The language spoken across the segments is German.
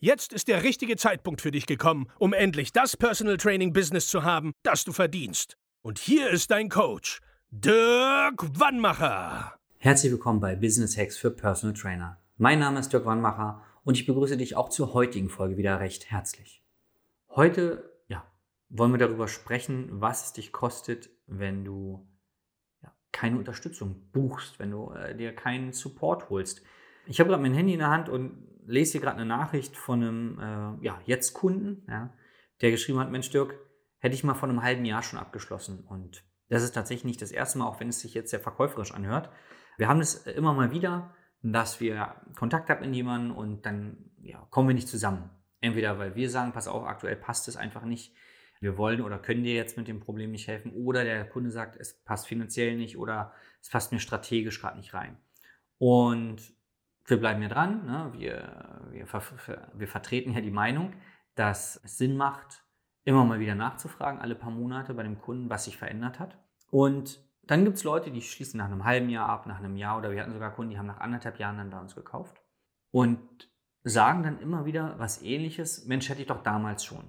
Jetzt ist der richtige Zeitpunkt für dich gekommen, um endlich das Personal Training Business zu haben, das du verdienst. Und hier ist dein Coach, Dirk Wannmacher. Herzlich willkommen bei Business Hacks für Personal Trainer. Mein Name ist Dirk Wannmacher und ich begrüße dich auch zur heutigen Folge wieder recht herzlich. Heute ja, wollen wir darüber sprechen, was es dich kostet, wenn du ja, keine Unterstützung buchst, wenn du äh, dir keinen Support holst. Ich habe gerade mein Handy in der Hand und lese hier gerade eine Nachricht von einem äh, ja, Jetzt-Kunden, ja, der geschrieben hat, Mensch Dirk, hätte ich mal vor einem halben Jahr schon abgeschlossen. Und das ist tatsächlich nicht das erste Mal, auch wenn es sich jetzt sehr verkäuferisch anhört. Wir haben es immer mal wieder, dass wir Kontakt haben mit jemandem und dann ja, kommen wir nicht zusammen. Entweder weil wir sagen, pass auf, aktuell passt es einfach nicht, wir wollen oder können dir jetzt mit dem Problem nicht helfen, oder der Kunde sagt, es passt finanziell nicht oder es passt mir strategisch gerade nicht rein. Und wir bleiben ja dran. Ne? Wir, wir, wir vertreten ja die Meinung, dass es Sinn macht, immer mal wieder nachzufragen, alle paar Monate bei dem Kunden, was sich verändert hat. Und dann gibt es Leute, die schließen nach einem halben Jahr ab, nach einem Jahr oder wir hatten sogar Kunden, die haben nach anderthalb Jahren dann bei uns gekauft und sagen dann immer wieder was ähnliches, Mensch, hätte ich doch damals schon.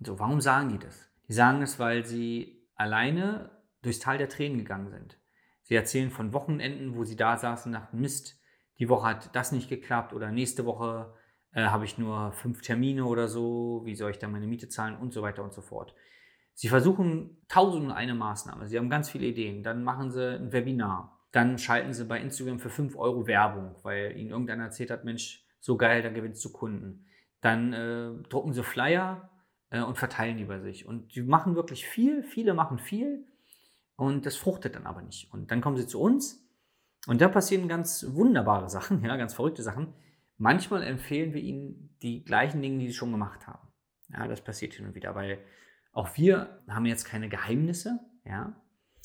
So, warum sagen die das? Die sagen es, weil sie alleine durchs Tal der Tränen gegangen sind. Sie erzählen von Wochenenden, wo sie da saßen nach Mist, die Woche hat das nicht geklappt oder nächste Woche äh, habe ich nur fünf Termine oder so, wie soll ich dann meine Miete zahlen und so weiter und so fort. Sie versuchen tausend und eine Maßnahme, sie haben ganz viele Ideen, dann machen sie ein Webinar, dann schalten sie bei Instagram für fünf Euro Werbung, weil ihnen irgendeiner erzählt hat, Mensch, so geil, dann gewinnst du Kunden. Dann äh, drucken sie Flyer äh, und verteilen die bei sich. Und die machen wirklich viel, viele machen viel und das fruchtet dann aber nicht. Und dann kommen sie zu uns und da passieren ganz wunderbare Sachen, ja, ganz verrückte Sachen. Manchmal empfehlen wir ihnen die gleichen Dinge, die sie schon gemacht haben. Ja, das passiert hin und wieder, weil auch wir haben jetzt keine Geheimnisse, ja.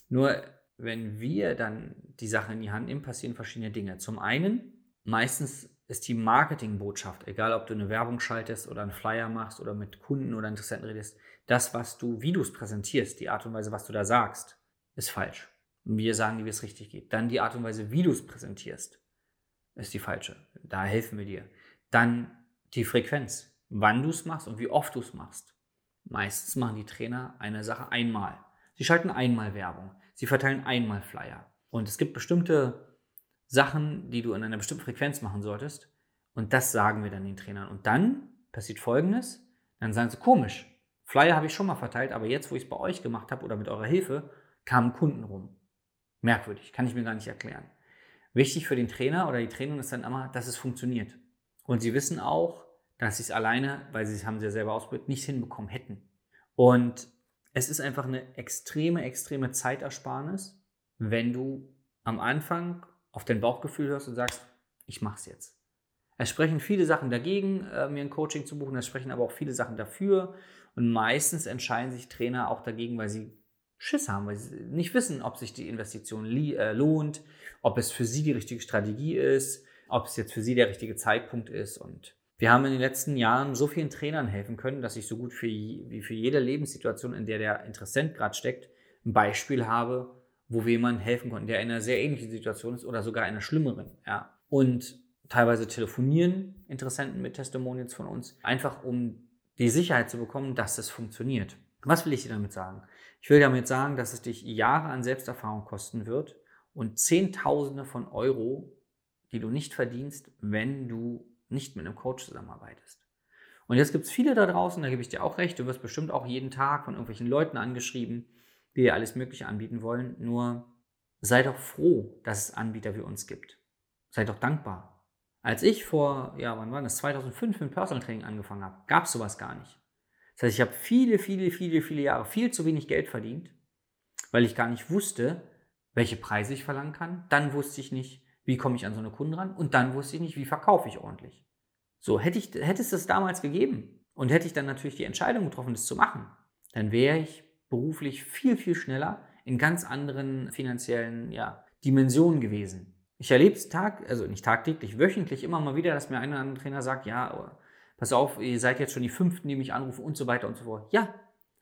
Nur wenn wir dann die Sache in die Hand nehmen, passieren verschiedene Dinge. Zum einen, meistens ist die Marketingbotschaft, egal ob du eine Werbung schaltest oder einen Flyer machst oder mit Kunden oder Interessenten redest, das, was du, wie du es präsentierst, die Art und Weise, was du da sagst, ist falsch. Wir sagen dir, wie es richtig geht. Dann die Art und Weise, wie du es präsentierst, ist die falsche. Da helfen wir dir. Dann die Frequenz, wann du es machst und wie oft du es machst. Meistens machen die Trainer eine Sache einmal. Sie schalten einmal Werbung. Sie verteilen einmal Flyer. Und es gibt bestimmte Sachen, die du in einer bestimmten Frequenz machen solltest. Und das sagen wir dann den Trainern. Und dann passiert Folgendes. Dann sagen sie, komisch, Flyer habe ich schon mal verteilt, aber jetzt, wo ich es bei euch gemacht habe oder mit eurer Hilfe, kamen Kunden rum. Merkwürdig, kann ich mir gar nicht erklären. Wichtig für den Trainer oder die Trainerin ist dann immer, dass es funktioniert. Und sie wissen auch, dass sie es alleine, weil sie es haben sie ja selber ausprobiert, nicht hinbekommen hätten. Und es ist einfach eine extreme, extreme Zeitersparnis, wenn du am Anfang auf dein Bauchgefühl hörst und sagst, ich mach's jetzt. Es sprechen viele Sachen dagegen, äh, mir ein Coaching zu buchen, es sprechen aber auch viele Sachen dafür. Und meistens entscheiden sich Trainer auch dagegen, weil sie Schiss haben, weil sie nicht wissen, ob sich die Investition äh, lohnt, ob es für sie die richtige Strategie ist, ob es jetzt für sie der richtige Zeitpunkt ist. Und wir haben in den letzten Jahren so vielen Trainern helfen können, dass ich so gut für, wie für jede Lebenssituation, in der der Interessent gerade steckt, ein Beispiel habe, wo wir jemandem helfen konnten, der in einer sehr ähnlichen Situation ist oder sogar einer schlimmeren. Ja. Und teilweise telefonieren Interessenten mit Testimonials von uns, einfach um die Sicherheit zu bekommen, dass es funktioniert. Was will ich dir damit sagen? Ich will damit sagen, dass es dich Jahre an Selbsterfahrung kosten wird und Zehntausende von Euro, die du nicht verdienst, wenn du nicht mit einem Coach zusammenarbeitest. Und jetzt gibt es viele da draußen, da gebe ich dir auch recht, du wirst bestimmt auch jeden Tag von irgendwelchen Leuten angeschrieben, die dir alles Mögliche anbieten wollen. Nur sei doch froh, dass es Anbieter wie uns gibt. Sei doch dankbar. Als ich vor, ja, wann war das, 2005 mit Personal Training angefangen habe, gab es sowas gar nicht. Das heißt, ich habe viele, viele, viele, viele Jahre viel zu wenig Geld verdient, weil ich gar nicht wusste, welche Preise ich verlangen kann. Dann wusste ich nicht, wie komme ich an so eine Kunden ran und dann wusste ich nicht, wie verkaufe ich ordentlich. So, hätte ich, hätte es das damals gegeben und hätte ich dann natürlich die Entscheidung getroffen, das zu machen, dann wäre ich beruflich viel, viel schneller in ganz anderen finanziellen ja, Dimensionen gewesen. Ich erlebe es tag, also nicht tagtäglich, wöchentlich immer mal wieder, dass mir ein oder andere Trainer sagt, ja, pass auf, ihr seid jetzt schon die Fünften, die mich anrufen und so weiter und so fort. Ja,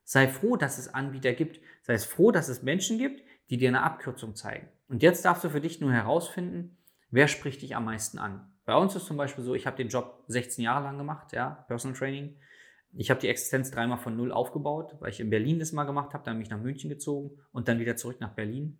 sei froh, dass es Anbieter gibt. Sei es froh, dass es Menschen gibt, die dir eine Abkürzung zeigen. Und jetzt darfst du für dich nur herausfinden, wer spricht dich am meisten an. Bei uns ist zum Beispiel so, ich habe den Job 16 Jahre lang gemacht, ja, Personal Training. Ich habe die Existenz dreimal von null aufgebaut, weil ich in Berlin das mal gemacht habe, dann bin ich nach München gezogen und dann wieder zurück nach Berlin.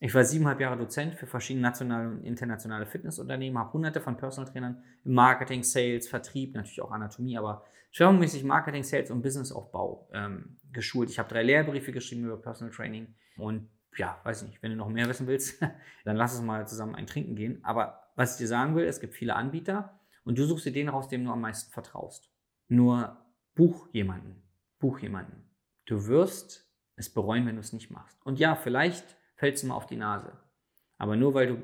Ich war siebeneinhalb Jahre Dozent für verschiedene nationale und internationale Fitnessunternehmen, habe hunderte von Personal Trainern im Marketing, Sales, Vertrieb, natürlich auch Anatomie, aber schwerpunktmäßig Marketing, Sales und Businessaufbau ähm, geschult. Ich habe drei Lehrbriefe geschrieben über Personal Training und ja, weiß nicht, wenn du noch mehr wissen willst, dann lass uns mal zusammen ein Trinken gehen. Aber was ich dir sagen will, es gibt viele Anbieter und du suchst dir den raus, dem du am meisten vertraust. Nur buch jemanden, buch jemanden. Du wirst es bereuen, wenn du es nicht machst. Und ja, vielleicht fällst du mal auf die Nase. Aber nur weil du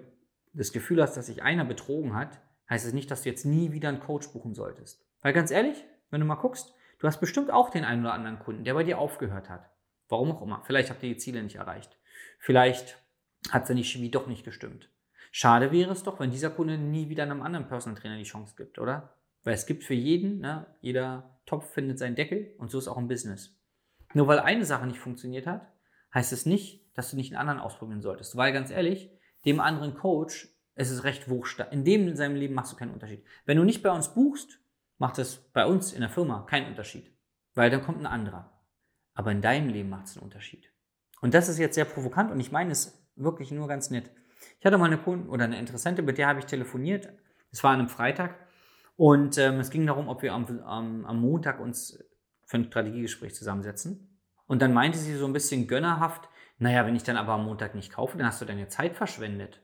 das Gefühl hast, dass sich einer betrogen hat, heißt es nicht, dass du jetzt nie wieder einen Coach buchen solltest. Weil ganz ehrlich, wenn du mal guckst, du hast bestimmt auch den einen oder anderen Kunden, der bei dir aufgehört hat. Warum auch immer. Vielleicht habt ihr die Ziele nicht erreicht. Vielleicht hat seine Chemie doch nicht gestimmt. Schade wäre es doch, wenn dieser Kunde nie wieder einem anderen Personal Trainer die Chance gibt, oder? Weil es gibt für jeden, ne, jeder Topf findet seinen Deckel und so ist auch im Business. Nur weil eine Sache nicht funktioniert hat, heißt es nicht, dass du nicht einen anderen ausprobieren solltest. Weil ganz ehrlich, dem anderen Coach ist es recht wurscht. In dem in seinem Leben machst du keinen Unterschied. Wenn du nicht bei uns buchst, macht es bei uns in der Firma keinen Unterschied. Weil dann kommt ein anderer. Aber in deinem Leben macht es einen Unterschied. Und das ist jetzt sehr provokant und ich meine es wirklich nur ganz nett. Ich hatte mal eine Kundin oder eine Interessante, mit der habe ich telefoniert. Es war an einem Freitag und ähm, es ging darum, ob wir am, am, am Montag uns für ein Strategiegespräch zusammensetzen. Und dann meinte sie so ein bisschen gönnerhaft, naja, wenn ich dann aber am Montag nicht kaufe, dann hast du deine Zeit verschwendet.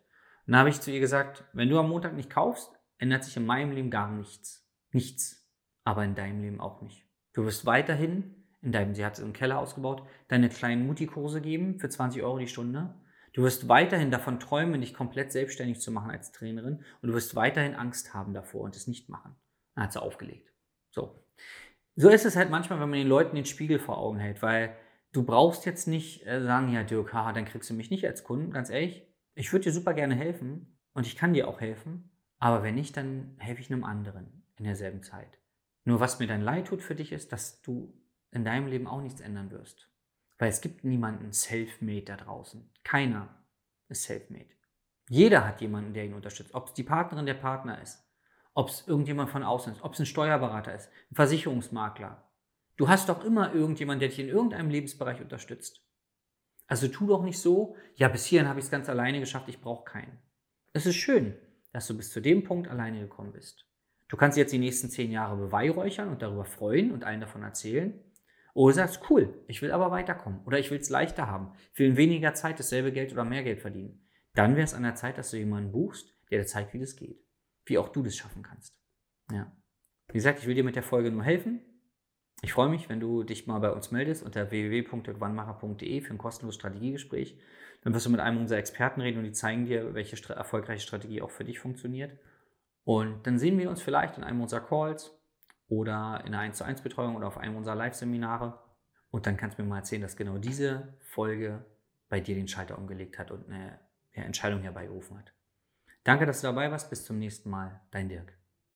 Und dann habe ich zu ihr gesagt, wenn du am Montag nicht kaufst, ändert sich in meinem Leben gar nichts. Nichts. Aber in deinem Leben auch nicht. Du wirst weiterhin in deinem, sie hat es im Keller ausgebaut, deine kleinen Mutti-Kurse geben für 20 Euro die Stunde. Du wirst weiterhin davon träumen, dich komplett selbstständig zu machen als Trainerin und du wirst weiterhin Angst haben davor und es nicht machen. Dann hat sie aufgelegt. So. So ist es halt manchmal, wenn man den Leuten den Spiegel vor Augen hält, weil du brauchst jetzt nicht äh, sagen, ja, Dirk, haha, dann kriegst du mich nicht als Kunden. Ganz ehrlich, ich würde dir super gerne helfen und ich kann dir auch helfen, aber wenn nicht, dann helfe ich einem anderen in derselben Zeit. Nur was mir dann leid tut für dich ist, dass du in deinem Leben auch nichts ändern wirst. Weil es gibt niemanden self-made da draußen. Keiner ist self-made. Jeder hat jemanden, der ihn unterstützt. Ob es die Partnerin der Partner ist, ob es irgendjemand von außen ist, ob es ein Steuerberater ist, ein Versicherungsmakler, Du hast doch immer irgendjemanden, der dich in irgendeinem Lebensbereich unterstützt. Also tu doch nicht so, ja, bis hierhin habe ich es ganz alleine geschafft, ich brauche keinen. Es ist schön, dass du bis zu dem Punkt alleine gekommen bist. Du kannst jetzt die nächsten zehn Jahre beweihräuchern und darüber freuen und allen davon erzählen. Oder sagst, cool, ich will aber weiterkommen oder ich will es leichter haben, will in weniger Zeit dasselbe Geld oder mehr Geld verdienen. Dann wäre es an der Zeit, dass du jemanden buchst, der dir zeigt, wie das geht. Wie auch du das schaffen kannst. Ja. Wie gesagt, ich will dir mit der Folge nur helfen. Ich freue mich, wenn du dich mal bei uns meldest unter www.gewannmacher.de für ein kostenloses Strategiegespräch. Dann wirst du mit einem unserer Experten reden und die zeigen dir, welche stra erfolgreiche Strategie auch für dich funktioniert. Und dann sehen wir uns vielleicht in einem unserer Calls oder in einer 1 zu 1 Betreuung oder auf einem unserer Live-Seminare. Und dann kannst du mir mal erzählen, dass genau diese Folge bei dir den Schalter umgelegt hat und eine Entscheidung herbeigerufen hat. Danke, dass du dabei warst. Bis zum nächsten Mal. Dein Dirk.